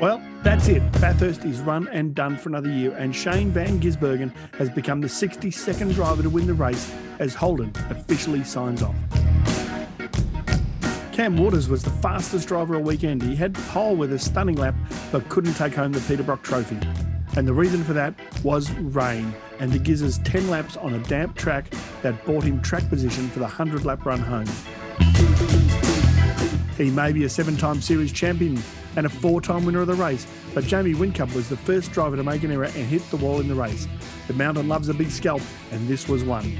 Well, that's it. Bathurst is run and done for another year, and Shane Van Gisbergen has become the 62nd driver to win the race as Holden officially signs off. Cam Waters was the fastest driver all weekend. He had pole with a stunning lap, but couldn't take home the Peter Brock Trophy. And the reason for that was rain, and the Gizzers 10 laps on a damp track that bought him track position for the 100 lap run home. He may be a seven time series champion and a four time winner of the race, but Jamie Whincup was the first driver to make an error and hit the wall in the race. The mountain loves a big scalp, and this was one.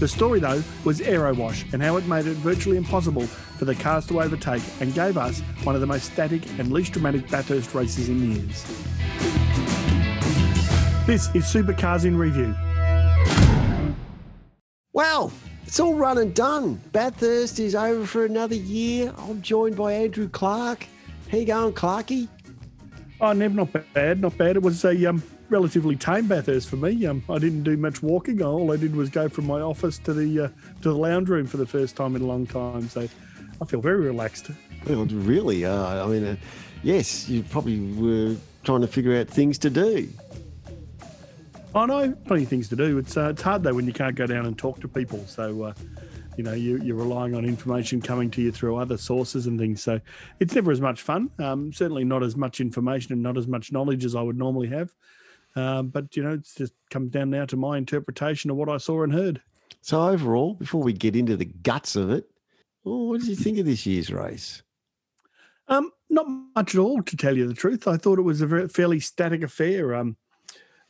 The story, though, was Aero Wash and how it made it virtually impossible for the cars to overtake and gave us one of the most static and least dramatic Bathurst races in years. This is Supercars in Review. Well, it's all run and done. Bathurst is over for another year. I'm joined by Andrew Clark. How you going, Clarky? Oh, Nev, not bad, not bad. It was a um, relatively tame Bathurst for me. Um, I didn't do much walking. All I did was go from my office to the uh, to the lounge room for the first time in a long time. So I feel very relaxed. Well, really, uh, I mean, uh, yes, you probably were trying to figure out things to do. I know, plenty of things to do. It's uh, it's hard though when you can't go down and talk to people. So uh, you know you, you're relying on information coming to you through other sources and things. So it's never as much fun. Um, certainly not as much information and not as much knowledge as I would normally have. Um, but you know, it just comes down now to my interpretation of what I saw and heard. So overall, before we get into the guts of it, oh, what did you think of this year's race? Um, not much at all, to tell you the truth. I thought it was a very, fairly static affair. Um,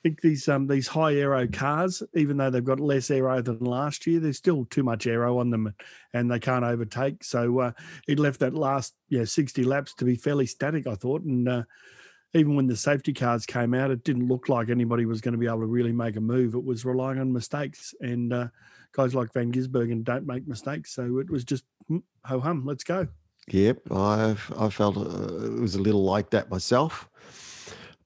think these um, these high aero cars, even though they've got less aero than last year, there's still too much aero on them, and they can't overtake. So uh, it left that last yeah 60 laps to be fairly static, I thought, and uh, even when the safety cars came out, it didn't look like anybody was going to be able to really make a move. It was relying on mistakes, and uh, guys like Van Gisbergen don't make mistakes. So it was just mm, ho hum, let's go. Yep, I I felt uh, it was a little like that myself.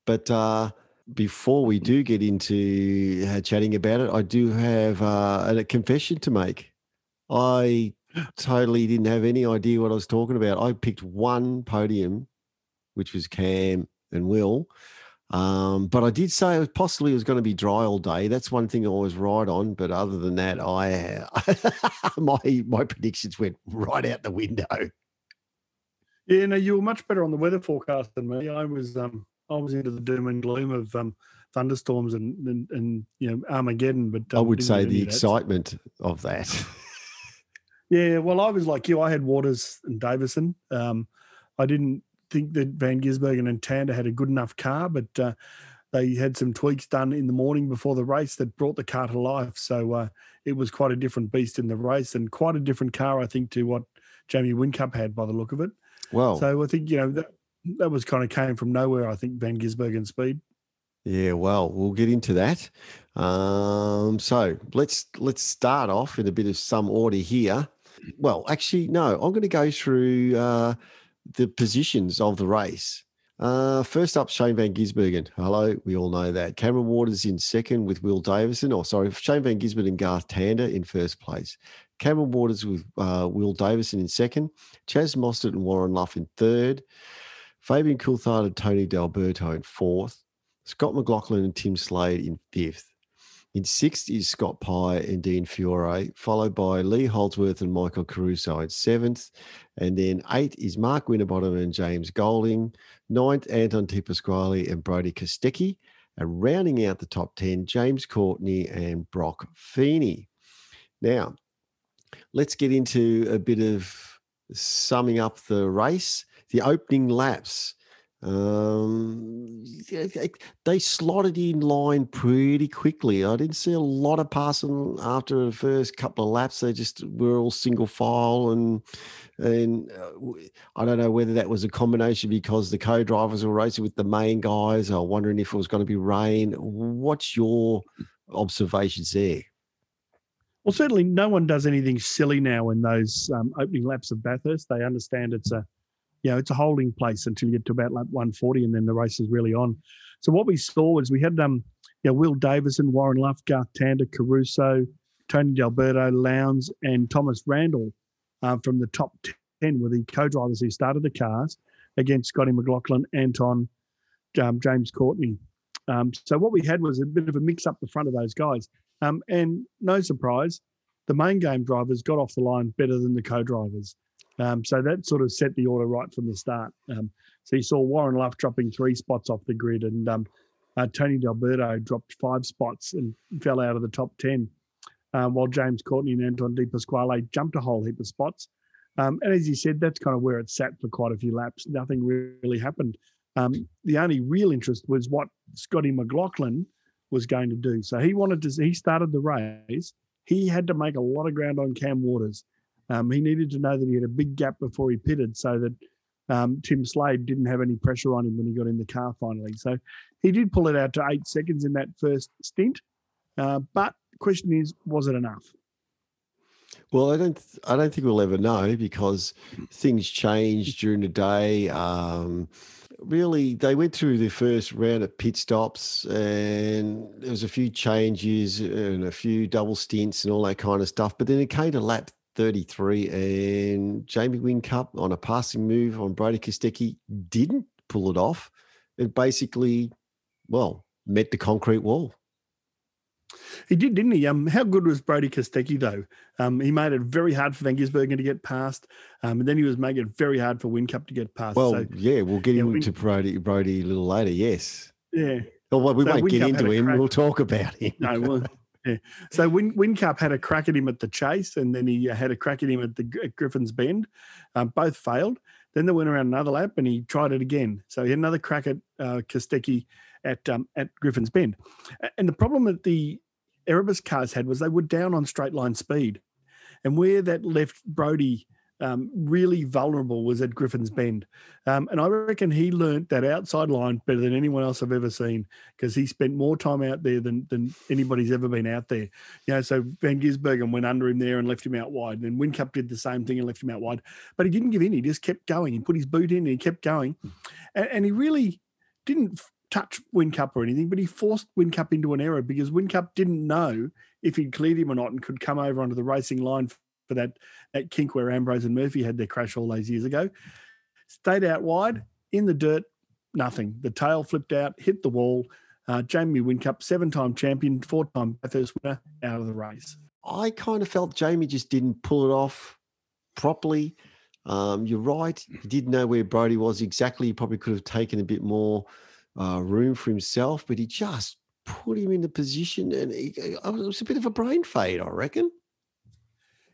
But uh, before we do get into uh, chatting about it, I do have uh, a confession to make. I totally didn't have any idea what I was talking about. I picked one podium, which was Cam and Will. Um, but I did say it was possibly it was going to be dry all day. That's one thing I was right on. But other than that, I my my predictions went right out the window. Yeah, no, you were much better on the weather forecast than me. I was um was into the doom and gloom of um thunderstorms and and, and you know Armageddon. But um, I would say the excitement that. of that. yeah, well, I was like you. I had Waters and Davison. Um, I didn't think that Van Gisbergen and Tander had a good enough car, but uh, they had some tweaks done in the morning before the race that brought the car to life. So uh, it was quite a different beast in the race and quite a different car, I think, to what Jamie Whincup had by the look of it. Well, so I think you know that that was kind of came from nowhere. I think Van Gisbergen speed. Yeah, well, we'll get into that. Um, so let's let's start off in a bit of some order here. Well, actually, no, I'm going to go through. Uh, the positions of the race. Uh, first up, Shane Van Gisbergen. Hello, we all know that. Cameron Waters in second with Will Davison. Or oh, sorry, Shane Van Gisbergen and Garth Tander in first place. Cameron Waters with uh, Will Davison in second. Chaz Mostert and Warren Luff in third. Fabian Coulthard and Tony D'Alberto in fourth. Scott McLaughlin and Tim Slade in fifth. In sixth is Scott Pye and Dean Fiore, followed by Lee Holdsworth and Michael Caruso in seventh. And then eight is Mark Winterbottom and James Golding. Ninth, Anton De Pasquale and Brodie Kostecki. And rounding out the top 10, James Courtney and Broc Feeney. Now, let's get into a bit of summing up the race. The opening laps. Um, they slotted in line pretty quickly. I didn't see a lot of passing after the first couple of laps. They just were all single file, and and uh, I don't know whether that was a combination because the co-drivers were racing with the main guys. I'm wondering if it was going to be rain. What's your observations there? Well, certainly no one does anything silly now in those um, opening laps of Bathurst. They understand it's a you know, it's a holding place until you get to about like 140 and then the race is really on. So what we saw was we had um, you know, Will Davison, Warren Luff, Garth Tander, Caruso, Tony D'Alberto, Lowndes, and Thomas Randle uh, from the top 10 were the co-drivers who started the cars. against Scotty McLaughlin, Anton, um, James Courtney. Um, so what we had was a bit of a mix up the front of those guys. Um, and no surprise, the main game drivers got off the line better than the co-drivers. Um, so that sort of set the order right from the start. Um, so you saw Warren Luff dropping three spots off the grid, and um, uh, Tony D'Alberto dropped five spots and fell out of the top 10, um, while James Courtney and Anton De Pasquale jumped a whole heap of spots. Um, and as you said, that's kind of where it sat for quite a few laps. Nothing really happened. Um, the only real interest was what Scotty McLaughlin was going to do. So he wanted to, he started the race. He had to make a lot of ground on Cam Waters. Um, he needed to know that he had a big gap before he pitted so that um, Tim Slade didn't have any pressure on him when he got in the car finally. So he did pull it out to eight seconds in that first stint. Uh, but the question is, was it enough? Well, I don't. I don't think we'll ever know because things change during the day. Um, really, they went through the first round of pit stops, and there was a few changes and a few double stints and all that kind of stuff. But then it came to lap 33, and Jamie Whincup on a passing move on Brodie Kostecki didn't pull it off. It basically, well, met the concrete wall. He did, didn't he? Um, how good was Brodie Kostecki though? Um, he made it very hard for Van Gisbergen to get past, um, and then he was making it very hard for Whincup to get past. Well, so, yeah, we'll get yeah, into Brodie Brodie a little later. Yes. Yeah. Well, we so won't Whincup get into him. We'll talk about him. No, well, yeah. So Win, Whincup had a crack at him at the chase, and then he uh, had a crack at him at the at Griffin's Bend. Um, both failed. Then they went around another lap, and he tried it again. So he had another crack at uh, Kostecki at um, at Griffin's Bend. And the problem that the Erebus cars had was they were down on straight line speed, and where that left Brodie um, really vulnerable was at Griffin's Bend. Um, and I reckon he learnt that outside line better than anyone else I've ever seen because he spent more time out there than, than anybody's ever been out there. You know, so Van Gisbergen went under him there and left him out wide. And Whincup did the same thing and left him out wide. But he didn't give in. He just kept going. He put his boot in and he kept going. And, and he really didn't touch Whincup or anything, but he forced Whincup into an error because Whincup didn't know if he'd cleared him or not and could come over onto the racing line that, that kink where Ambrose and Murphy had their crash all those years ago. Stayed out wide in the dirt, nothing. The tail flipped out, hit the wall. Uh, Jamie Whincup, seven time champion, four time Bathurst winner, out of the race. I kind of felt Jamie just didn't pull it off properly. Um, you're right. He didn't know where Brodie was exactly. He probably could have taken a bit more uh, room for himself, but he just put him in the position, and he, it was a bit of a brain fade, I reckon.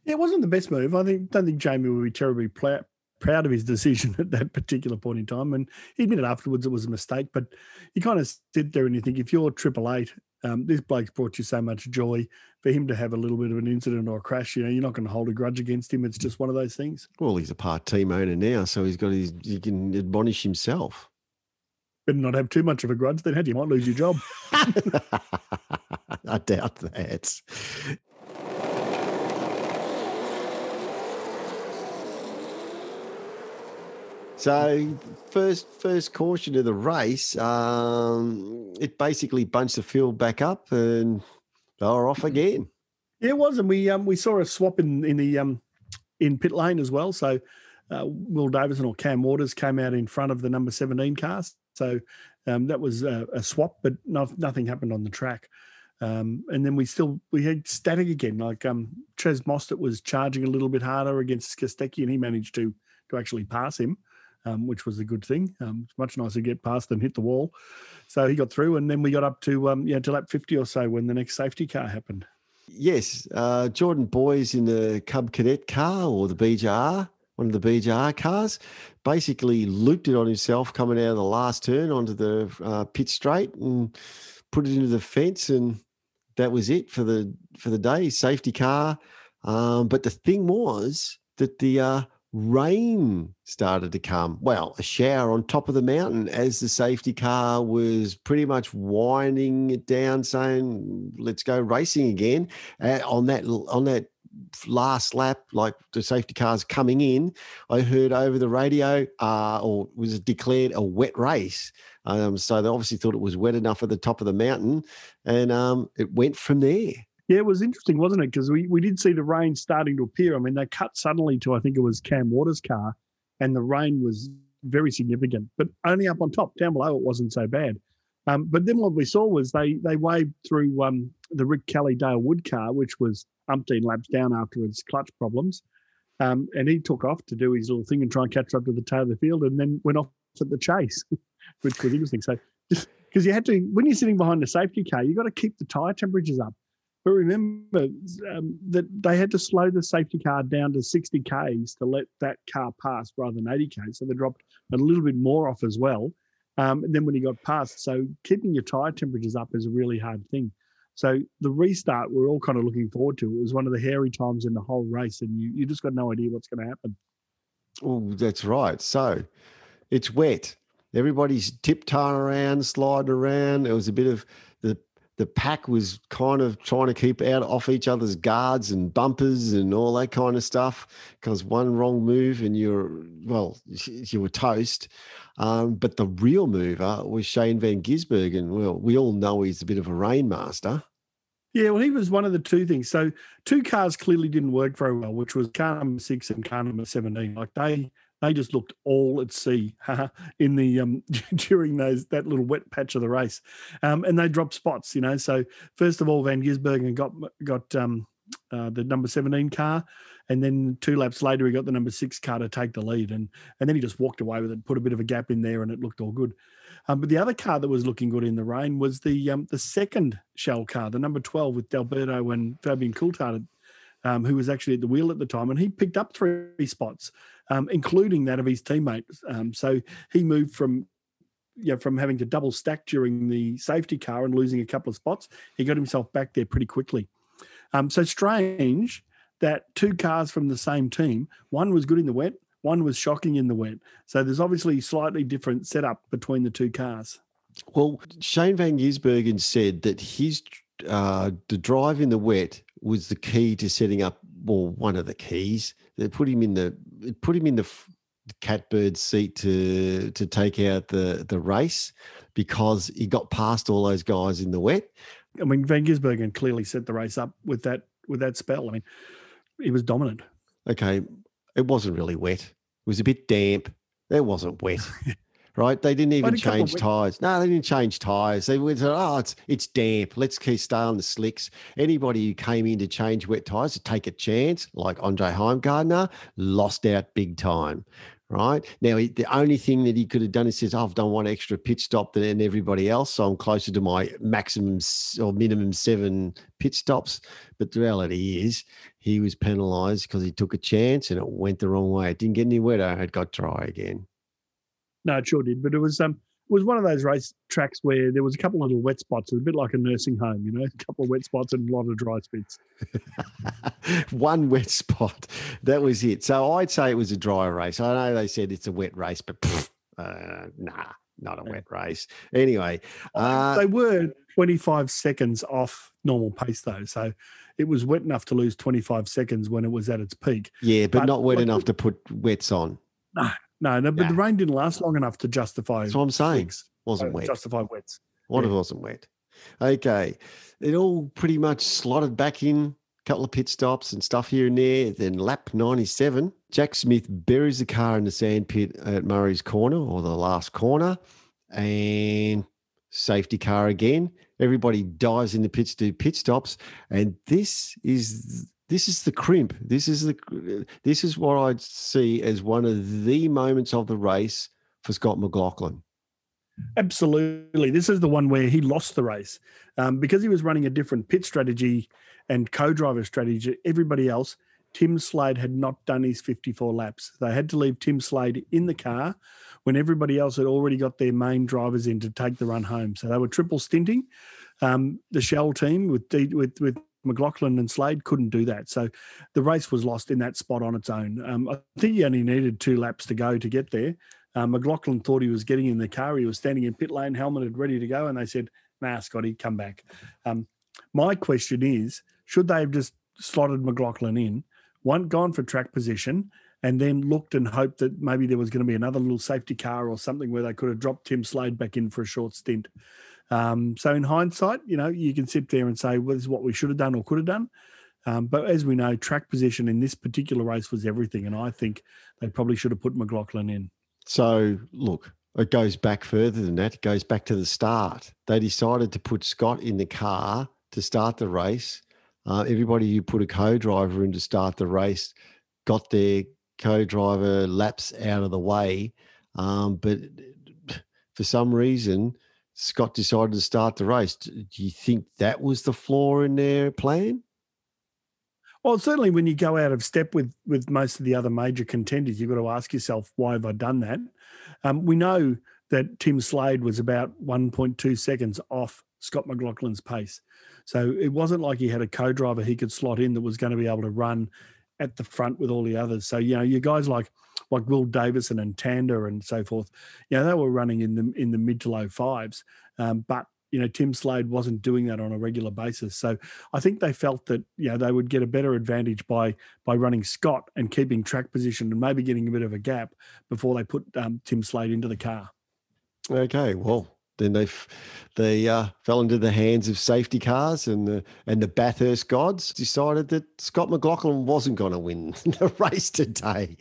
Yeah, it wasn't the best move. I think don't think Jamie would be terribly pl- proud of his decision at that particular point in time, and he admitted afterwards it was a mistake. But you kind of sit there and you think, if you're Triple Eight, um, this bloke's brought you so much joy. For him to have a little bit of an incident or a crash, you know, you're not going to hold a grudge against him. It's just one of those things. Well, he's a part team owner now, so he's got his. He can admonish himself better not have too much of a grudge, then you might lose your job. I doubt that. So first first caution of the race, um, it basically bunched the field back up and they were off again. Yeah, it was, and we um, we saw a swap in in the um, in pit lane as well. So uh, Will Davison or Cam Waters came out in front of the number seventeen cars. So um, that was a, a swap, but not, nothing happened on the track. Um, and then we still we had static again. Like um, Chaz Mostert was charging a little bit harder against Kostecki, and he managed to to actually pass him, um, which was a good thing. Um, it's much nicer to get past than hit the wall. So he got through, and then we got up to um, yeah to lap fifty or so when the next safety car happened. Yes, uh, Jordan Boys in the Cub Cadet car or the BJR one of the BJR cars, basically looped it on himself coming out of the last turn onto the uh, pit straight and put it into the fence, and that was it for the for the day. Safety car, um, but the thing was that the uh, rain started to come. Well, a shower on top of the mountain as the safety car was pretty much winding it down, saying, "Let's go racing again." Uh, on that on that last lap, like the safety cars coming in, I heard over the radio, uh, or was declared a wet race. Um, so they obviously thought it was wet enough at the top of the mountain, and um, it went from there. Yeah, it was interesting, wasn't it? Because we, we did see the rain starting to appear. I mean, they cut suddenly to I think it was Cam Waters' car, and the rain was very significant, but only up on top. Down below, it wasn't so bad. Um, but then what we saw was they they waved through um, the Rick Kelly Dale Wood car, which was umpteen laps down after his clutch problems. Um, and he took off to do his little thing and try and catch up to the tail of the field and then went off at the chase, which was interesting. So, because you had to, when you're sitting behind a safety car, you've got to keep the tyre temperatures up. But remember um, that they had to slow the safety car down to 60 Ks to let that car pass rather than 80 Ks. So they dropped a little bit more off as well. Um, and then when he got past, so keeping your tyre temperatures up is a really hard thing. So the restart, we're all kind of looking forward to. It was one of the hairy times in the whole race, and you, you just got no idea what's going to happen. Oh, that's right. So it's wet. Everybody's tiptoeing around, sliding around. There was a bit of the pack was kind of trying to keep out off each other's guards and bumpers and all that kind of stuff because one wrong move and you're well you were toast. Um, but the real mover was shane van gisbergen and well we all know he's a bit of a rainmaster. Yeah well he was one of the two things. So two cars clearly didn't work very well which was car number six and car number 17 like they they just looked all at sea in the um, during those that little wet patch of the race, um, and they dropped spots. You know, so first of all, Van Gisbergen got got um, uh, the number seventeen car, and then two laps later he got the number six car to take the lead, and and then he just walked away with it, put a bit of a gap in there, and it looked all good. Um, but the other car that was looking good in the rain was the um, the second shell car, the number twelve with D'Alberto and Fabian Coulthard um, who was actually at the wheel at the time, and he picked up three spots, um, including that of his teammates. Um, so he moved from you know, from having to double stack during the safety car and losing a couple of spots, he got himself back there pretty quickly. Um, so strange that two cars from the same team, one was good in the wet, one was shocking in the wet. So there's obviously slightly different setup between the two cars. Well, Shane Van Gisbergen said that his uh, the drive in the wet was the key to setting up, well, one of the keys. They put him in the put him in the catbird seat to to take out the the race because he got past all those guys in the wet. I mean, Van Gisbergen clearly set the race up with that with that spell. I mean, he was dominant. Okay, it wasn't really wet. It was a bit damp. It wasn't wet. right? They didn't even change tires. No, they didn't change tires. They went, oh, it's it's damp. Let's keep stay on the slicks. Anybody who came in to change wet tires to take a chance, like Andre Heimgartner, lost out big time. Right now, the only thing that he could have done is says, oh, "I've done one extra pit stop than everybody else, so I'm closer to my maximum or minimum seven pit stops." But the reality is, he was penalised because he took a chance and it went the wrong way. It didn't get any wetter. It got dry again. No, it sure did. But it was um it was one of those race tracks where there was a couple of little wet spots. It was a bit like a nursing home, you know, a couple of wet spots and a lot of dry spots. one wet spot. That was it. So I'd say it was a dry race. I know they said it's a wet race, but pff, uh, nah, not a wet race. Anyway, uh, they were 25 seconds off normal pace though. So it was wet enough to lose 25 seconds when it was at its peak. Yeah, but, but not wet enough to put wets on. No, no, no, but yeah. the rain didn't last long enough to justify. That's what I'm saying. Things, wasn't uh, wet. Justify wets. What yeah. it wasn't wet. Okay, it all pretty much slotted back in. A couple of pit stops and stuff here and there. Then lap 97, Jack Smith buries the car in the sand pit at Murray's corner or the last corner, and safety car again. Everybody dives in the pits to do pit stops, and this is this is the crimp. This is the this is what I'd see as one of the moments of the race for Scott McLaughlin. Absolutely, this is the one where he lost the race um, because he was running a different pit strategy and co-driver strategy. Everybody else, Tim Slade had not done his 54 laps. They had to leave Tim Slade in the car when everybody else had already got their main drivers in to take the run home. So they were triple stinting. Um, the Shell team with with with McLaughlin and Slade couldn't do that. So the race was lost in that spot on its own. Um, I think he only needed two laps to go to get there. Um, McLaughlin thought he was getting in the car. He was standing in pit lane, helmeted, ready to go. And they said, nah, Scotty, come back. Um, my question is should they have just slotted McLaughlin in, one gone for track position, and then looked and hoped that maybe there was going to be another little safety car or something where they could have dropped Tim Slade back in for a short stint? Um, so in hindsight, you know, you can sit there and say, well, this is what we should have done or could have done. Um, but as we know, track position in this particular race was everything. And I think they probably should have put McLaughlin in. So look, it goes back further than that. It goes back to the start. They decided to put Scott in the car to start the race. Uh, everybody who put a co-driver in to start the race got their co-driver laps out of the way, um, but for some reason, Scott decided to start the race. Do you think that was the flaw in their plan? Well, certainly when you go out of step with with most of the other major contenders, you've got to ask yourself, why have I done that? Um, we know that Tim Slade was about 1.2 seconds off Scott McLaughlin's pace. So it wasn't like he had a co-driver he could slot in that was going to be able to run at the front with all the others. So, you know, you guys like like Will Davison and Tander and so forth, you know, they were running in the in the mid to low fives. Um, but you know, Tim Slade wasn't doing that on a regular basis. So I think they felt that, you know, they would get a better advantage by by running Scott and keeping track position and maybe getting a bit of a gap before they put um, Tim Slade into the car. Okay, well, then they they uh, fell into the hands of safety cars, and the and the Bathurst gods decided that Scott McLaughlin wasn't going to win the race today.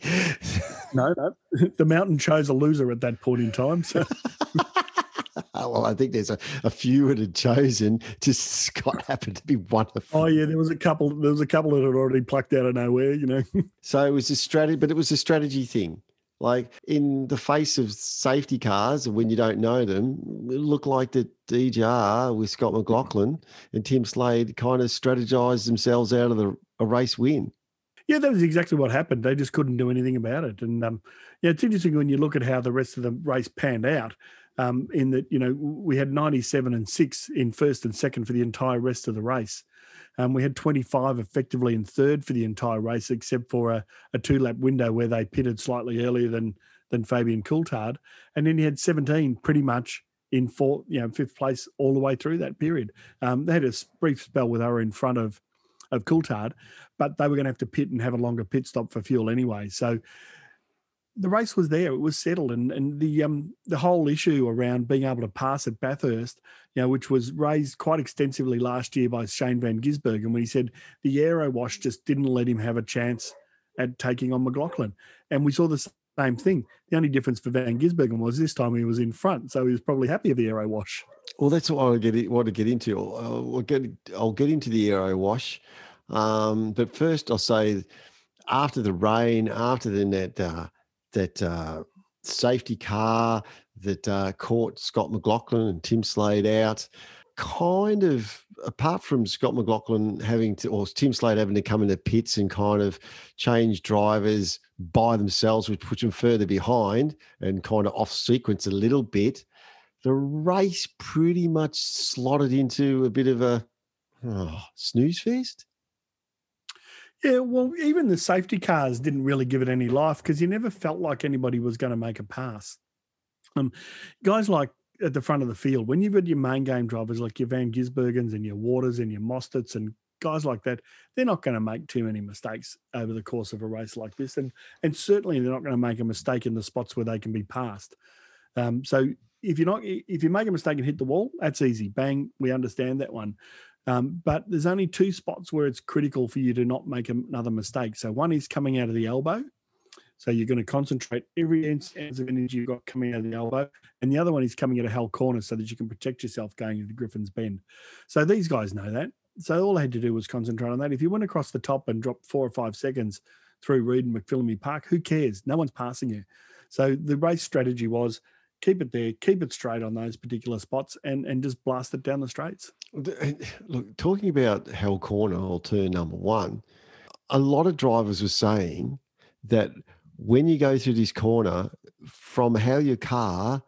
no, no, the mountain chose a loser at that point in time. So. well, I think there's a, a few that had chosen. Just Scott happened to be one of. Oh yeah, there was a couple. There was a couple that had already plucked out of nowhere. You know. so it was a strategy, but it was a strategy thing. Like in the face of safety cars, when you don't know them, it looked like the DJR with Scott McLaughlin and Tim Slade kind of strategized themselves out of the a race win. Yeah, that was exactly what happened. They just couldn't do anything about it. And um, yeah, it's interesting when you look at how the rest of the race panned out. Um, in that, you know, we had 97 and six in first and second for the entire rest of the race. Um, we had 25 effectively in third for the entire race, except for a, a two lap window where they pitted slightly earlier than than Fabian Coulthard, and then he had 17 pretty much in fourth, you know, fifth place all the way through that period. Um, they had a brief spell with her in front of of Coulthard, but they were going to have to pit and have a longer pit stop for fuel anyway. So the race was there; it was settled, and and the um the whole issue around being able to pass at Bathurst, you know, which was raised quite extensively last year by Shane Van Gisbergen when he said the aero wash just didn't let him have a chance at taking on McLaughlin, and we saw the same thing. The only difference for Van Gisbergen was this time he was in front, so he was probably happy with the aero wash. Well, that's what I get want to get into. I'll get I'll get into the aero wash, um, but first I'll say after the rain, after the net. Uh, that uh, safety car that uh, caught Scott McLaughlin and Tim Slade out. Kind of apart from Scott McLaughlin having to, or Tim Slade having to come into pits and kind of change drivers by themselves, which puts them further behind and kind of off sequence a little bit. The race pretty much slotted into a bit of a oh, snooze fest. Yeah, well, even the safety cars didn't really give it any life because you never felt like anybody was going to make a pass. Um, guys like at the front of the field, when you've got your main game drivers like your Van Gisbergens and your Waters and your Mosterts and guys like that, they're not going to make too many mistakes over the course of a race like this, and and certainly they're not going to make a mistake in the spots where they can be passed. Um, so if you're not, if you make a mistake and hit the wall, that's easy. Bang, we understand that one. Um, but there's only two spots where it's critical for you to not make another mistake. So one is coming out of the elbow. So you're going to concentrate every ounce of energy you've got coming out of the elbow. And the other one is coming at a hell corner so that you can protect yourself going into Griffin's Bend. So these guys know that. So all I had to do was concentrate on that. If you went across the top and dropped four or five seconds through Reid and McPhillamy Park, who cares? No one's passing you. So the race strategy was – keep it there, keep it straight on those particular spots, and and just blast it down the straights. Look, talking about Hell Corner or turn number one, a lot of drivers were saying that when you go through this corner, from how your car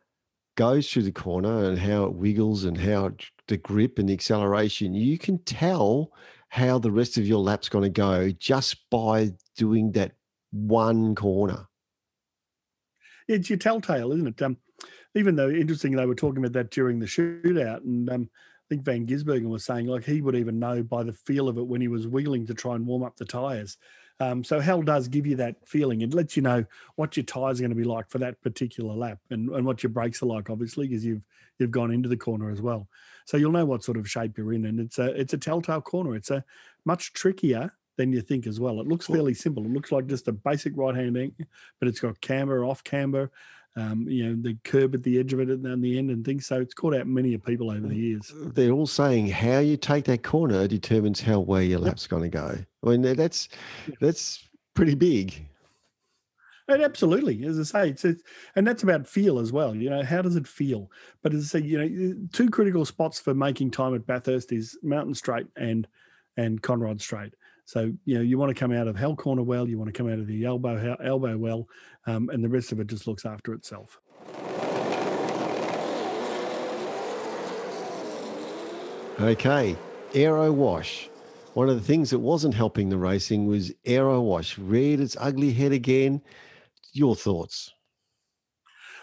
goes through the corner and how it wiggles and how the grip and the acceleration, you can tell how the rest of your lap's going to go just by doing that one corner. It's your telltale, isn't it? Um, even though interesting, they were talking about that during the shootout, and um, I think Van Gisbergen was saying like he would even know by the feel of it when he was wiggling to try and warm up the tires. Um, so hell does give you that feeling. It lets you know what your tires are going to be like for that particular lap, and, and what your brakes are like, obviously, because you've you've gone into the corner as well. So you'll know what sort of shape you're in, and it's a it's a telltale corner. It's a much trickier than you think as well. It looks fairly simple. It looks like just a basic right hand but it's got camber, off camber, um, you know, the curb at the edge of it and then the end and things. So it's caught out many of people over the years. They're all saying how you take that corner determines how well your lap's going to go. I mean, that's that's pretty big. And absolutely, as I say, it's, it's, and that's about feel as well. You know, how does it feel? But as I say, you know, two critical spots for making time at Bathurst is Mountain Straight and and Conrod Straight. So you know, you want to come out of Hell Corner well, you want to come out of the elbow elbow well, um, and the rest of it just looks after itself. Okay, aero wash. One of the things that wasn't helping the racing was aero wash reared its ugly head again your thoughts?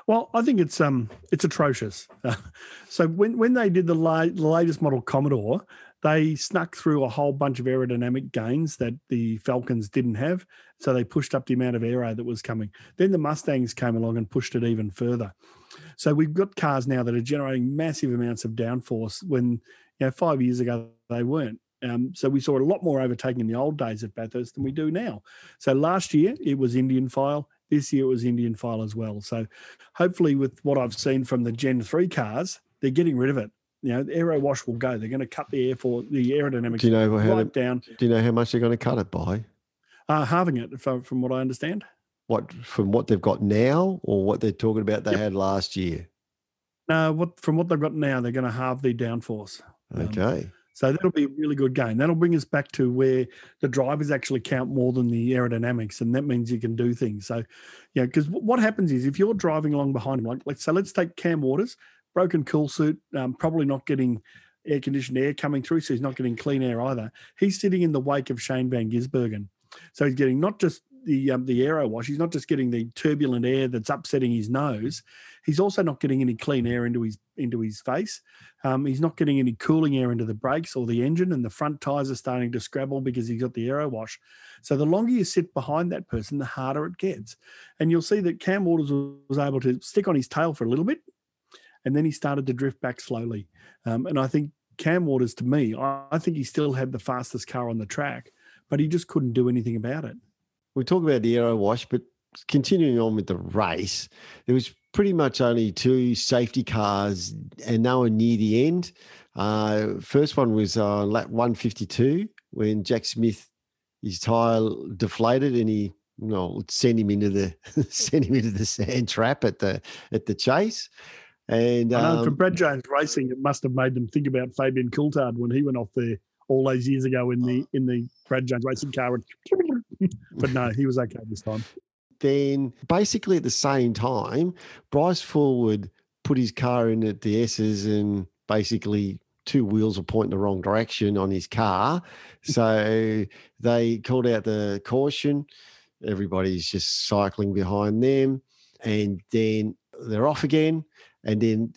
Well, I think it's um it's atrocious. so when when they did the, la- the latest model Commodore, they snuck through a whole bunch of aerodynamic gains that the Falcons didn't have. So they pushed up the amount of aero that was coming. Then the Mustangs came along and pushed it even further. So we've got cars now that are generating massive amounts of downforce when you know five years ago they weren't. Um, so we saw a lot more overtaking in the old days at Bathurst than we do now. So last year it was Indian file. This year it was Indian file as well. So hopefully, with what I've seen from the Gen 3 cars, they're getting rid of it. You know, the aero wash will go. They're going to cut the air for the aerodynamics do you know how right down. Do you know how much they're going to cut it by? Uh, halving it, from, from what I understand. What from what they've got now, or what they're talking about they yep. had last year? No, what from what they've got now, they're going to halve the downforce. Um, okay. Um, so that'll be a really good gain. That'll bring us back to where the drivers actually count more than the aerodynamics, and that means you can do things. So, yeah, because what happens is if you're driving along behind him, like let's so let's take Cam Waters, broken cool suit, um, probably not getting air conditioned air coming through, so he's not getting clean air either. He's sitting in the wake of Shane Van Gisbergen, so he's getting not just the um, the aero wash. He's not just getting the turbulent air that's upsetting his nose. He's also not getting any clean air into his into his face. Um, he's not getting any cooling air into the brakes or the engine, and the front tires are starting to scrabble because he's got the aero wash. So the longer you sit behind that person, the harder it gets. And you'll see that Cam Waters was able to stick on his tail for a little bit, and then he started to drift back slowly. Um, and I think Cam Waters, to me, I, I think he still had the fastest car on the track, but he just couldn't do anything about it. We talk about the aero wash, but continuing on with the race, there was pretty much only two safety cars, and they were near the end. Uh, first one was uh, lap 152 when Jack Smith, his tire deflated, and he you know sent him into the sent him into the sand trap at the at the chase. And I know um, for Brad Jones Racing, it must have made them think about Fabian Coulthard when he went off there all those years ago in the in the Brad Jones Racing car. but no, he was okay this time then basically at the same time, Bryce Fullwood put his car in at the S's and basically two wheels were pointing the wrong direction on his car. So they called out the caution. Everybody's just cycling behind them. And then they're off again. And then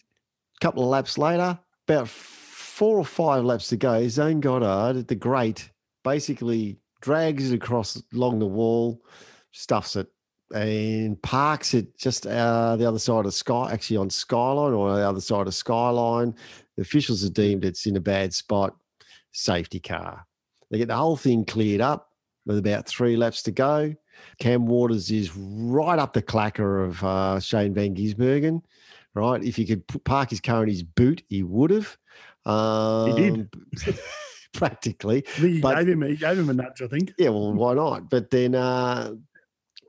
a couple of laps later, about four or five laps to go, Zane Goddard the great, basically drags it across along the wall, stuffs it, and parks it just uh, the other side of Sky, actually on Skyline or the other side of Skyline. The officials have deemed it's in a bad spot. Safety car. They get the whole thing cleared up with about three laps to go. Cam Waters is right up the clacker of uh, Shane Van Gisbergen. Right, if he could park his car in his boot, he would have. Um, he did. Um, practically. he, but, gave him, he gave him a nudge, I think. Yeah, well, why not? But then uh,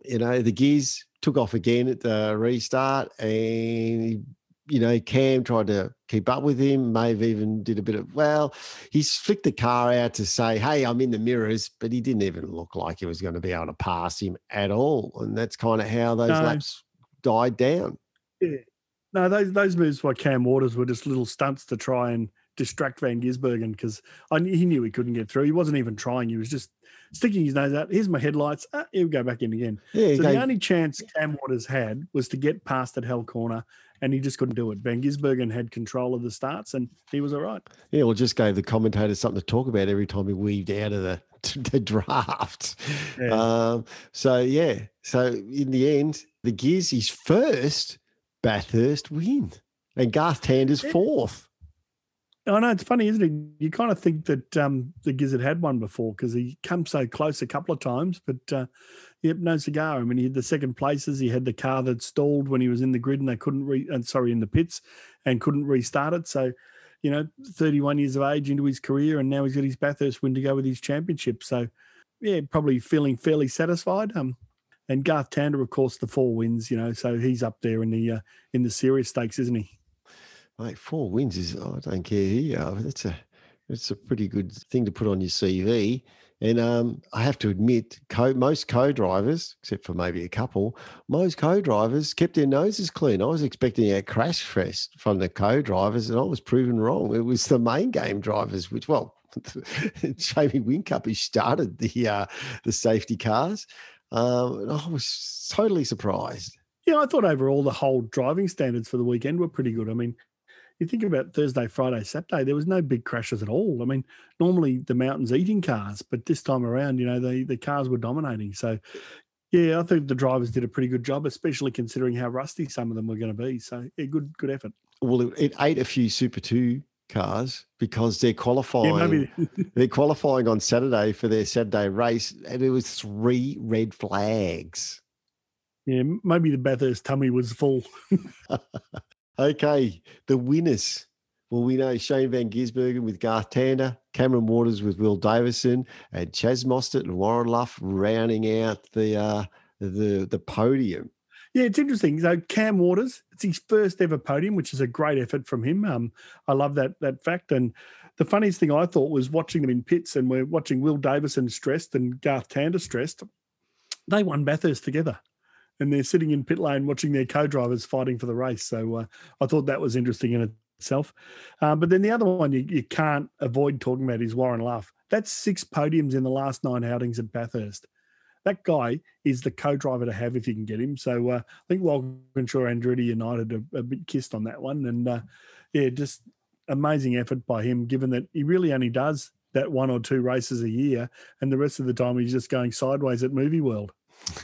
you know, the gears took off again at the restart, and you know, Cam tried to keep up with him. May have even did a bit of well, he flicked the car out to say, "Hey, I'm in the mirrors," but he didn't even look like he was going to be able to pass him at all, and that's kind of how those no. laps died down. Yeah. No, those those moves by Cam Waters were just little stunts to try and distract Van Gisbergen because he knew he couldn't get through. He wasn't even trying. He was just sticking his nose out. Here's my headlights. Ah, he'll go back in again. Yeah, so the only chance Cam Waters had was to get past that hell corner, and he just couldn't do it. Van Gisbergen had control of the starts, and he was all right. Yeah, well, just gave the commentators something to talk about every time he weaved out of the, the draft. Yeah. Um, so yeah, so in the end, the Gears his first Bathurst win, and Garth Tander's fourth. I know it's funny, isn't it? You kind of think that um, the Gizzard had one before because he come so close a couple of times, but uh, Yep, no cigar. I mean, he had the second places. He had the car that stalled when he was in the grid, and they couldn't re. and sorry, in the pits, and couldn't restart it. So, you know, 31 years of age into his career, and now he's got his Bathurst win to go with his championship. So, yeah, probably feeling fairly satisfied. Um, and Garth Tander, of course, the four wins. You know, so he's up there in the uh, in the serious stakes, isn't he? Mate, four wins is oh, I don't care who you are. That's a it's a pretty good thing to put on your CV. And um, I have to admit, co- most co-drivers, except for maybe a couple, most co-drivers kept their noses clean. I was expecting a crash fest from the co-drivers, and I was proven wrong. It was the main game drivers, which well, Jamie Whincup, he started the uh, the safety cars, um, I was totally surprised. Yeah, I thought overall the whole driving standards for the weekend were pretty good. I mean, you think about Thursday, Friday, Saturday, there was no big crashes at all. I mean, normally the mountains eating cars, but this time around, you know, the, the cars were dominating. So, yeah, I think the drivers did a pretty good job, especially considering how rusty some of them were going to be. So, yeah, good good effort. Well, it, it ate a few Super Two cars because they're qualifying. Yeah, they're qualifying on Saturday for their Saturday race, and it was three red flags. Yeah, maybe the Bathurst tummy was full. Okay, the winners. Well, we know Shane Van Gisbergen with Garth Tander, Cameron Waters with Will Davison, and Chaz Mostert and Warren Luff rounding out the uh, the the podium. Yeah, it's interesting. So Cam Waters, his first ever podium, which is a great effort from him. Um, I love that that fact. And the funniest thing I thought was watching them in pits, and we're watching Will Davison stressed and Garth Tander stressed. They won Bathurst together and they're sitting in pit lane watching their co-drivers fighting for the race. So uh, I thought that was interesting in itself. Uh, but then the other one you, you can't avoid talking about is Warren Luff. That's six podiums in the last nine outings at Bathurst. That guy is the co-driver to have if you can get him. So uh, I think Walkinshaw Andretti United a, a bit kissed on that one, and uh, yeah, just amazing effort by him. Given that he really only does that one or two races a year, and the rest of the time he's just going sideways at Movie World.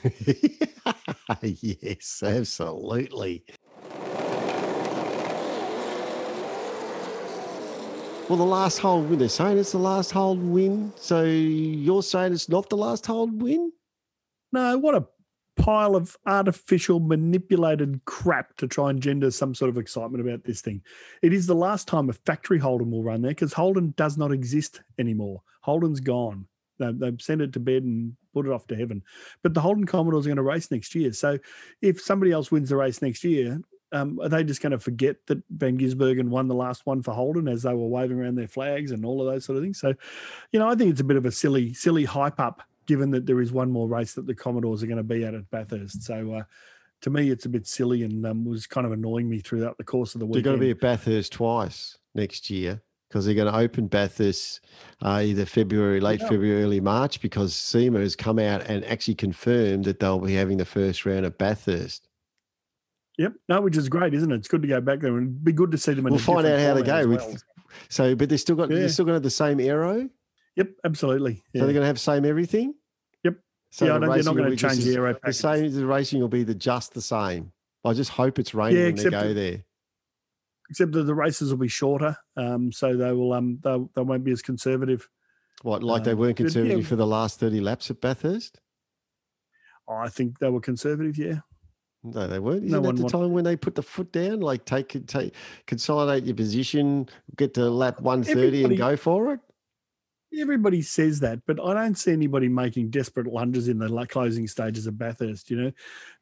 yes, absolutely. Well, the last hold win, they're saying it's the last hold win. So you're saying it's not the last hold win? No, what a pile of artificial manipulated crap to try and gender some sort of excitement about this thing. It is the last time a factory Holden will run there because Holden does not exist anymore. Holden's gone. They've sent it to bed and put it off to heaven. But the Holden Commodores are going to race next year. So if somebody else wins the race next year, um, are they just going to forget that Van Gisbergen won the last one for Holden as they were waving around their flags and all of those sort of things? So, you know, I think it's a bit of a silly, silly hype up given that there is one more race that the Commodores are going to be at at Bathurst. So, uh, to me, it's a bit silly and um, was kind of annoying me throughout the course of the week. They're going to be at Bathurst twice next year because they're going to open Bathurst uh, either February, late yeah. February, early March, because SEMA has come out and actually confirmed that they'll be having the first round at Bathurst. Yep, no, which is great, isn't it? It's good to go back there and be good to see them. we'll find out how they go well. with. So, but they're still got yeah. they're still going to have the same aero. Yep, absolutely. Yeah. So they're going to have same everything. So yeah, the they're not going to change the aero. The same. The racing will be the just the same. I just hope it's raining yeah, when they go there except that the races will be shorter, um, so they will um they, they won't be as conservative. What like they um, weren't conservative yeah, for the last thirty laps at Bathurst? I think they were conservative. Yeah. No, they weren't. Isn't no that the time when they put the foot down, like take take consolidate your position, get to lap one thirty, and go for it? Everybody says that, but I don't see anybody making desperate lunges in the closing stages of Bathurst. You know,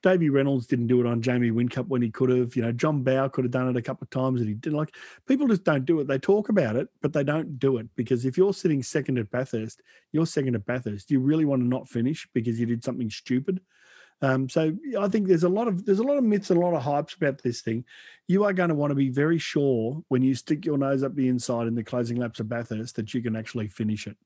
Davy Reynolds didn't do it on Jamie Whincup when he could have. You know, John Bowe could have done it a couple of times and he didn't. Like people just don't do it. They talk about it, but they don't do it because if you're sitting second at Bathurst, you're second at Bathurst. Do You really want to not finish because you did something stupid. Um, so I think there's a lot of there's a lot of myths and a lot of hypes about this thing. You are going to want to be very sure when you stick your nose up the inside in the closing laps of Bathurst that you can actually finish it.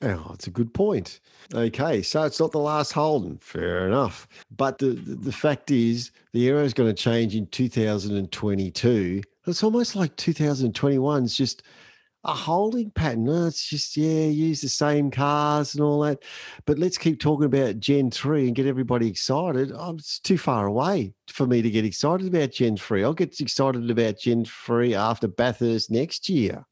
Oh, that's a good point. Okay, so it's not the last Holden. Fair enough. But the, the, the fact is, the aero is going to change in 2022. It's almost like 2021 is just a holding pattern. It's just, yeah, use the same cars and all that. But let's keep talking about Gen 3 and get everybody excited. Oh, it's too far away for me to get excited about Gen 3. I'll get excited about Gen 3 after Bathurst next year.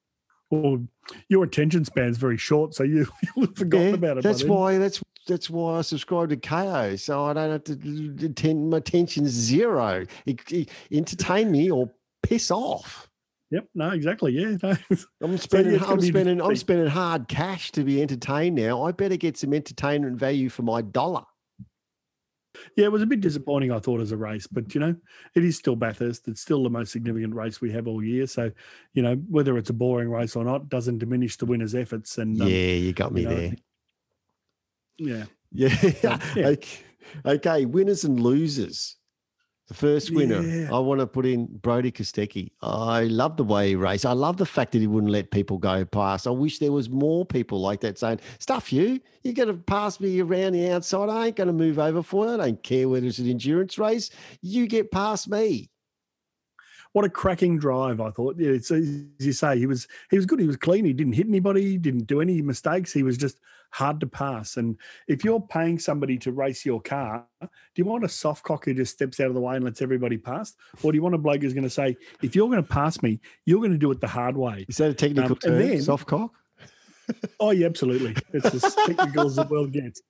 Well, your attention span is very short, so you, you've forgotten yeah, about it. That's why. That's that's why I subscribe to Kayo, so I don't have to attend. My attention's zero. It, it, entertain me or piss off. Yep. No, exactly. Yeah. No. I'm spending. So, I'm spending. I'm spending hard cash to be entertained now. I better get some entertainment value for my dollar. Yeah, it was a bit disappointing, I thought, as a race, but you know, it is still Bathurst. It's still the most significant race we have all year. So, you know, whether it's a boring race or not doesn't diminish the winner's efforts. And um, yeah, you got me you know, there. yeah, Yeah. yeah. okay. okay. Winners and losers. The first winner, Yeah. I want to put in Brodie Kostecki. I love the way he raced. I love the fact that he wouldn't let people go past. I wish there was more people like that saying, "Stuff you! You're going to pass me around the outside. I ain't going to move over for you. I don't care whether it's an endurance race. You get past me." what a cracking drive! I thought. Yeah, it's as you say, he was he was good. He was clean. He didn't hit anybody. He didn't do any mistakes. He was just hard to pass. And if you're paying somebody to race your car, do you want a soft cock who just steps out of the way and lets everybody pass, or do you want a bloke who's going to say, if you're going to pass me, you're going to do it the hard way? Is that a technical Um, term? then- Soft cock? Oh, yeah, absolutely. It's as technical as the world gets.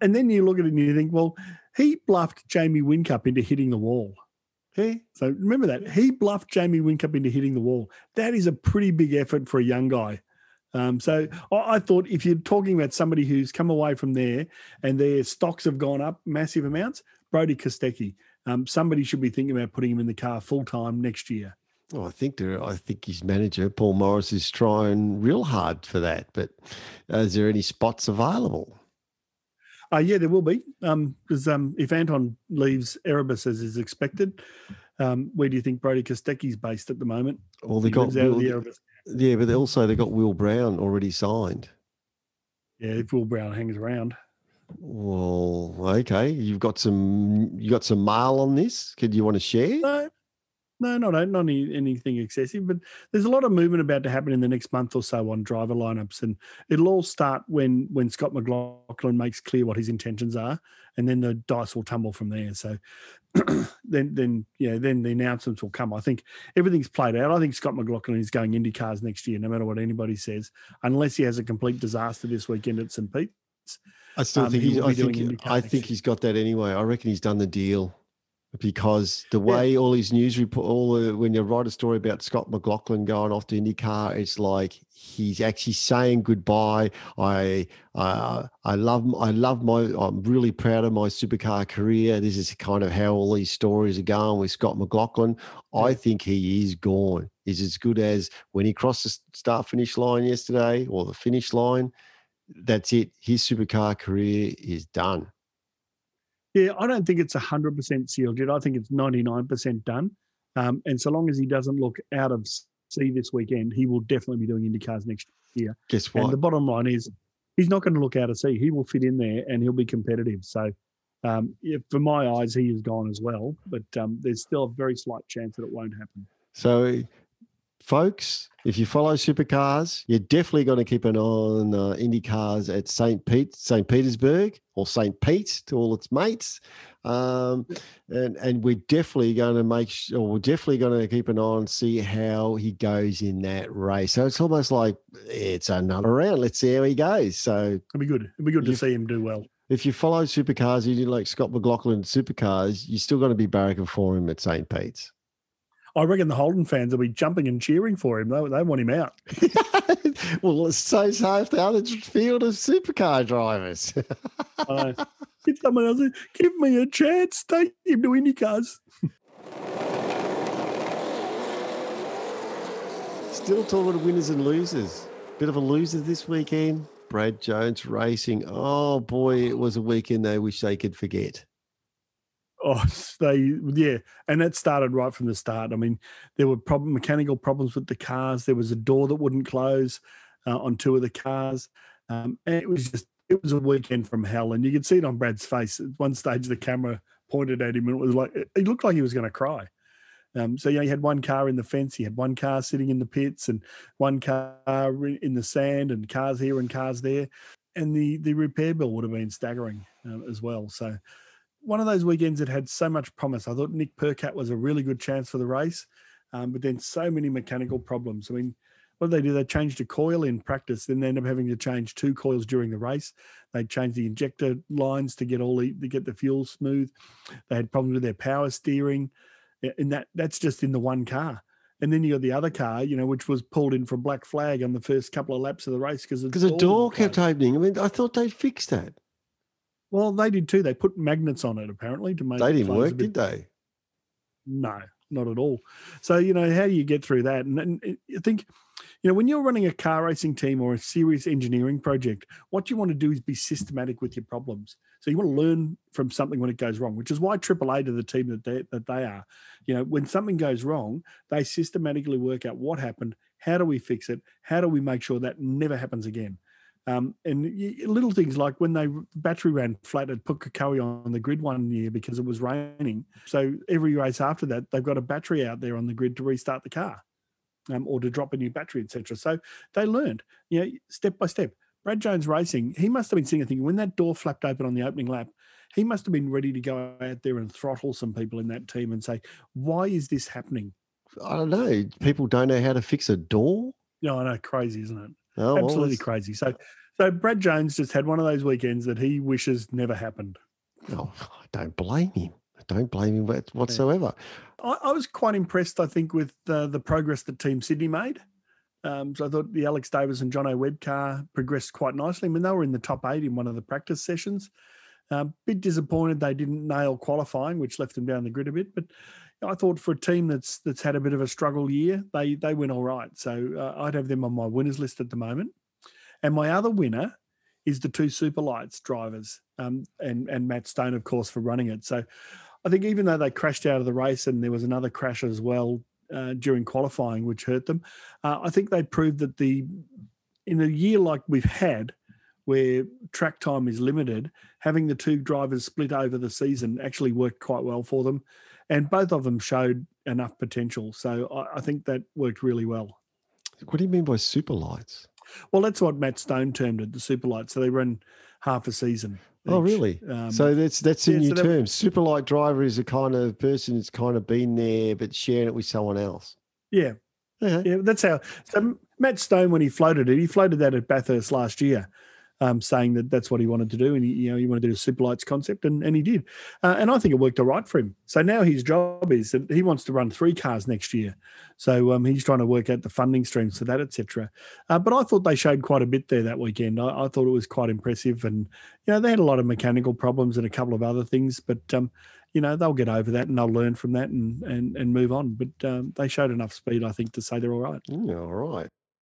And then you look at it and you think, well, he bluffed Jamie Whincup into hitting the wall. Hey, So remember that he bluffed Jamie Whincup into hitting the wall. That is a pretty big effort for a young guy. Um, so I, I thought if you're talking about somebody who's come away from there and their stocks have gone up massive amounts, Brodie Kostecki, um, somebody should be thinking about putting him in the car full time next year. Well, I think there. I think his manager Paul Morris is trying real hard for that. But is there any spots available? Uh, yeah, there will be. Because um, if Anton leaves Erebus as is expected, um, where do you think Brodie Kostecki's based at the moment? Well, they He got out of the Erebus. Yeah, but they also they got Will Brown already signed. Yeah, if Will Brown hangs around. Well, okay, you've got some you got some mail on this. Could you want to share? No, no, not not any, anything excessive, but there's a lot of movement about to happen in the next month or so on driver lineups, and it'll all start when when Scott McLaughlin makes clear what his intentions are, and then the dice will tumble from there. So then then yeah, then the announcements will come. I think everything's played out. I think Scott McLaughlin is going Indy cars next year, no matter what anybody says, unless he has a complete disaster this weekend at St. Pete. I still um, think he's. I think I think he's got that anyway. I reckon he's done the deal because the way all these news report, all the, when you write a story about Scott McLaughlin going off to IndyCar, it's like he's actually saying goodbye. I I I love I love my. I'm really proud of my supercar career. This is kind of how all these stories are going with Scott McLaughlin. I think he is gone. He's as good as when he crossed the start finish line yesterday or the finish line. That's it. His supercar career is done. Yeah, I don't think it's 100% sealed yet. I think it's 99% done. Um, and so long as he doesn't look out of sea this weekend, he will definitely be doing IndyCars next year. Guess And what? the bottom line is he's not going to look out of sea. He will fit in there and he'll be competitive. So, um, for my eyes, he is gone as well. But um, there's still a very slight chance that it won't happen. So, folks, if you follow supercars, you're definitely going to keep an eye on uh, Indy cars at St. Pete, St. Petersburg, or St. Pete to all its mates. Um, and and we're definitely going to make sure we're definitely going to keep an eye on see how he goes in that race. So it's almost like it's another round. Let's see how he goes. So It'll be good. It'll be good to see him do well. if you follow supercars, you didn't like Scott McLaughlin supercars, you're still going to be barracking for him at St. Pete's. I reckon the Holden fans will be jumping and cheering for him. They, they want him out. well, it's so if the other field of supercar drivers. Uh, if someone else, says, give me a chance, take him to IndyCars. Still talking to winners and losers. Bit of a loser this weekend. Brad Jones Racing. Oh boy, it was a weekend they wish they could forget. Oh, they yeah, and that started right from the start. I mean, there were problem mechanical problems with the cars. There was a door that wouldn't close uh, on two of the cars, um, and it was just it was a weekend from hell. And you could see it on Brad's face. At one stage, the camera pointed at him, and it was like it looked like he was going to cry. Um, so yeah, he had one car in the fence, he had one car sitting in the pits, and one car in in the sand, and cars here and cars there, and the the repair bill would have been staggering uh, as well. So one of those weekends that had so much promise. I thought Nick Percat was a really good chance for the race, um, but then so many mechanical problems. I mean, what did they do? They changed a coil in practice, then they end up having to change two coils during the race. They changed the injector lines to get all the to get the fuel smooth. They had problems with their power steering. And that that's just in the one car. And then you got the other car, you know, which was pulled in from black flag on the first couple of laps of the race because because the door kept opening. I mean, I thought they fixed that. Well, they did too. They put magnets on it apparently to make. They didn't work, bit... did they? No, not at all. So you know, how do you get through that? And, and I think you know, when you're running a car racing team or a serious engineering project, what you want to do is be systematic with your problems. So you want to learn from something when it goes wrong, which is why Triple Eight to the team that they, that they are. You know, when something goes wrong, they systematically work out what happened, how do we fix it, how do we make sure that never happens again. Um, and little things like when they battery ran flat at Pukekohe on the grid one year because it was raining. So every race after that, they've got a battery out there on the grid to restart the car um, or to drop a new battery, etc. So they learned, you know, step by step. Brad Jones Racing, he must have been seeing a thing when that door flapped open on the opening lap, he must have been ready to go out there and throttle some people in that team and say, why is this happening? I don't know. People don't know how to fix a door. Yeah, I know. Crazy, isn't it? Oh, Absolutely well, crazy. So, so Brad Jones just had one of those weekends that he wishes never happened. Oh, I don't blame him. I don't blame him whatsoever. Yeah. I, I was quite impressed, I think, with uh, the progress that Team Sydney made. Um, so I thought the Alex Davis and Jono Webb car progressed quite nicely. I mean, they were in the top eight in one of the practice sessions. A um, bit disappointed they didn't nail qualifying, which left them down the grid a bit. But I thought for a team that's that's had a bit of a struggle year, they they went all right. So uh, I'd have them on my winners list at the moment. And my other winner is the two super lights drivers, um, and and Matt Stone, of course, for running it. So I think even though they crashed out of the race and there was another crash as well uh, during qualifying, which hurt them, uh, I think they proved that the in a year like we've had, where track time is limited, having the two drivers split over the season actually worked quite well for them, and both of them showed enough potential. So I, I think that worked really well. What do you mean by super lights? Well, that's what Matt Stone termed it, the super lights. So they run half a season. Oh, really? Um, so that's that's a yeah, new so term. Super light driver is a kind of person that's kind of been there but sharing it with someone else. Yeah. Uh-huh. Yeah, that's how. So Matt Stone, when he floated it, he floated that at Bathurst last year um, saying that that's what he wanted to do, and he, you know, he wanted to do a super lights concept, and, and he did, uh, and I think it worked all right for him. So now his job is that he wants to run three cars next year, so um, he's trying to work out the funding streams for that, etc. Uh, but I thought they showed quite a bit there that weekend. I, I, thought it was quite impressive, and you know they had a lot of mechanical problems and a couple of other things, but um, you know they'll get over that and they'll learn from that and and, and move on. But um, they showed enough speed, I think, to say they're all right. Yeah, all right.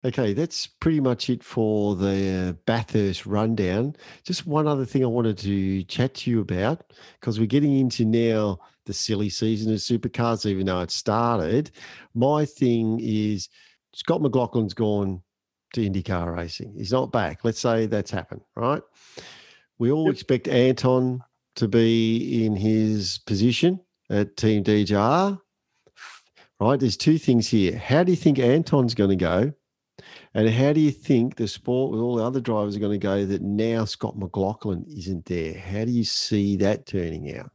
Okay, that's pretty much it for the Bathurst rundown. Just one other thing I wanted to chat to you about because we're getting into now the silly season of supercars, even though it started. My thing is Scott McLaughlin's gone to IndyCar racing. He's not back. Let's say that's happened, right? We all yep. expect Anton to be in his position at Team DJR, right? There's two things here. How do you think Anton's going to go? And how do you think the sport with all the other drivers are going to go that now Scott McLaughlin isn't there? How do you see that turning out?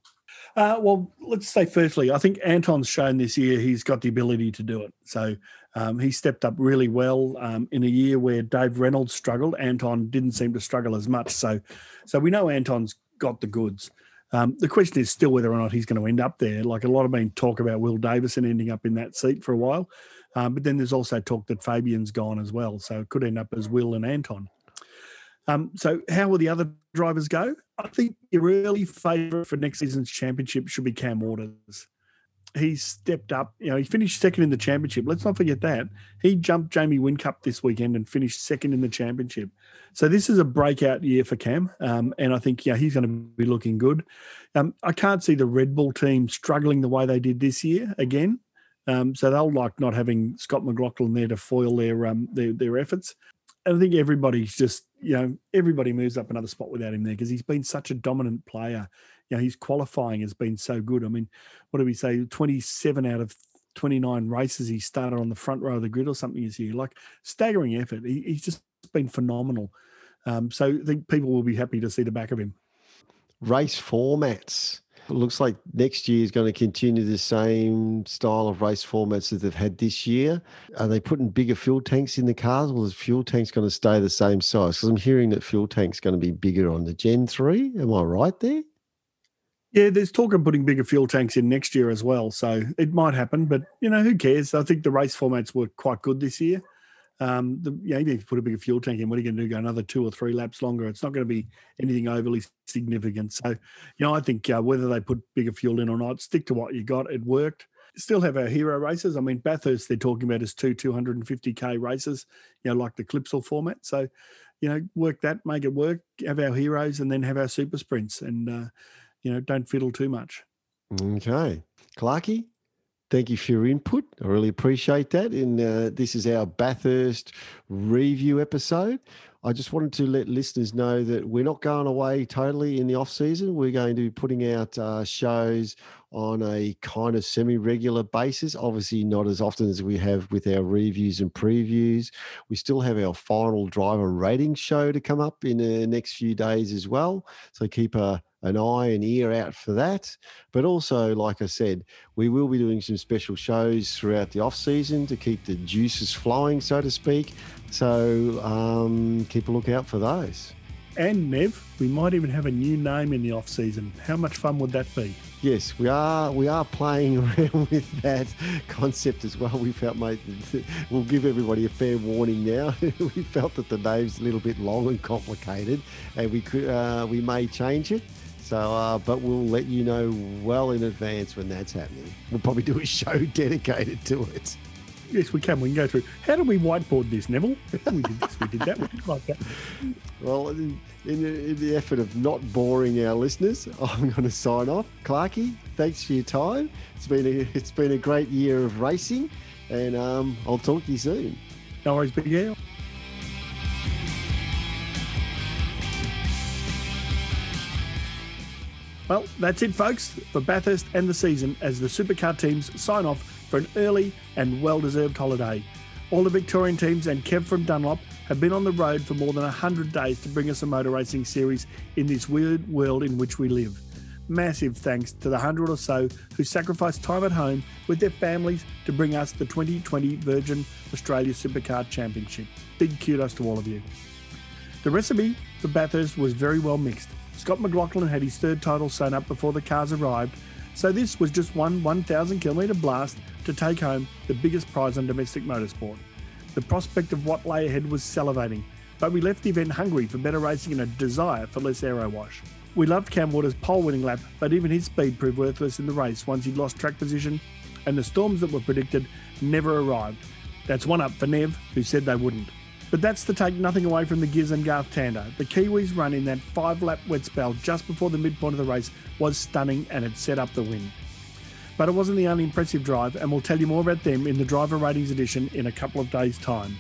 Uh, well, let's say firstly, I think Anton's shown this year he's got the ability to do it. So um, he stepped up really well um, in a year where Dave Reynolds struggled. Anton didn't seem to struggle as much. So, so we know Anton's got the goods. Um, the question is still whether or not he's going to end up there. Like a lot of been talk about Will Davison ending up in that seat for a while. Um, but then there's also talk that Fabian's gone as well. So it could end up as Will and Anton. Um, so how will the other drivers go? I think your early favourite for next season's championship should be Cam Waters. He stepped up. You know, he finished second in the championship. Let's not forget that. He jumped Jamie Whincup this weekend and finished second in the championship. So this is a breakout year for Cam. Um, and I think, yeah, he's going to be looking good. Um, I can't see the Red Bull team struggling the way they did this year again. Um, so they'll like not having Scott McLaughlin there to foil their um, their, their efforts. And I think everybody's just you know everybody moves up another spot without him there because he's been such a dominant player. You know his qualifying has been so good. I mean, what do we say? Twenty seven out of 29 races he started on the front row of the grid or something this year. Like staggering effort. He, he's just been phenomenal. Um, so I think people will be happy to see the back of him. Race formats. Looks like next year is going to continue the same style of race formats as they've had this year. Are they putting bigger fuel tanks in the cars, or is fuel tanks going to stay the same size? Because I'm hearing that fuel tanks going to be bigger on the Gen Three. Am I right there? Yeah, there's talk of putting bigger fuel tanks in next year as well, so it might happen. But you know, who cares? I think the race formats were quite good this year. Um, the, you know, even if you put a bigger fuel tank in, what are you going to do? Go another two or three laps longer? It's not going to be anything overly significant. So, you know, I think uh, whether they put bigger fuel in or not, stick to what you got. It worked. Still have our hero races. I mean, Bathurst, they're talking about is two 250k races, you know, like the Clipsal format. So, you know, work that, make it work, have our heroes, and then have our super sprints. And, uh, you know, don't fiddle too much. Okay. Clarky, thank you for your input. I really appreciate that. And uh, this is our Bathurst review episode. I just wanted to let listeners know that we're not going away totally in the off season. We're going to be putting out uh, shows on a kind of semi-regular basis. Obviously, not as often as we have with our reviews and previews. We still have our final driver rating show to come up in the next few days as well. So keep a an eye and ear out for that. But also, like I said, we will be doing some special shows throughout the off season to keep the juices flowing, so to speak. So um, keep a lookout for those. And Nev, we might even have a new name in the off season. How much fun would that be? Yes, we are. We are playing around with that concept as well. We felt, mate, we'll give everybody a fair warning now. we felt that the name's a little bit long and complicated, and we could, uh, we may change it. So, uh, but we'll let you know well in advance when that's happening. We'll probably do a show dedicated to it. Yes, we can. We can go through. How do we whiteboard this, Neville? we did this. We did that. We did like that. Well, in, in, in, the effort of not boring our listeners, I'm going to sign off. Clarky, thanks for your time. It's been a it's been a great year of racing, and um, I'll talk to you soon. No worries, Big Al. Well, that's it, folks, for Bathurst and the season as the supercar teams sign off for an early and well deserved holiday. All the Victorian teams and Kev from Dunlop have been on the road for more than 100 days to bring us a motor racing series in this weird world in which we live. Massive thanks to the hundred or so who sacrificed time at home with their families to bring us the 2020 Virgin Australia Supercar Championship. Big kudos to all of you. The recipe for Bathurst was very well mixed. Scott McLaughlin had his third title sewn up before the cars arrived, so this was just one 1,000 kilometre blast to take home the biggest prize on domestic motorsport. The prospect of what lay ahead was salivating, but we left the event hungry for better racing and a desire for less aero wash. We loved Cam Waters' pole winning lap, but even his speed proved worthless in the race once he'd lost track position, and the storms that were predicted never arrived. That's one up for Nev, who said they wouldn't. But that's to take nothing away from the Giz and Garth Tander. The Kiwis run in that five lap wet spell just before the midpoint of the race was stunning and had set up the win. But it wasn't the only impressive drive, and we'll tell you more about them in the driver ratings edition in a couple of days' time.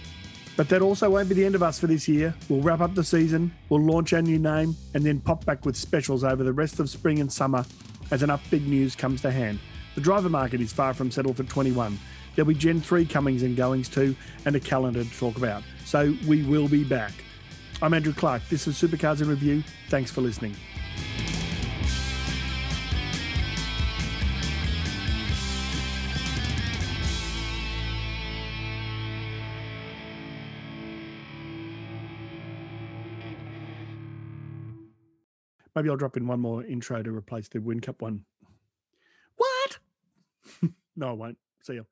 But that also won't be the end of us for this year. We'll wrap up the season, we'll launch our new name, and then pop back with specials over the rest of spring and summer as enough big news comes to hand. The driver market is far from settled for 21. There'll be Gen 3 comings and goings too, and a calendar to talk about. So we will be back. I'm Andrew Clark. This is Supercars in Review. Thanks for listening. Maybe I'll drop in one more intro to replace the Whincup one. What? no, I won't. See you.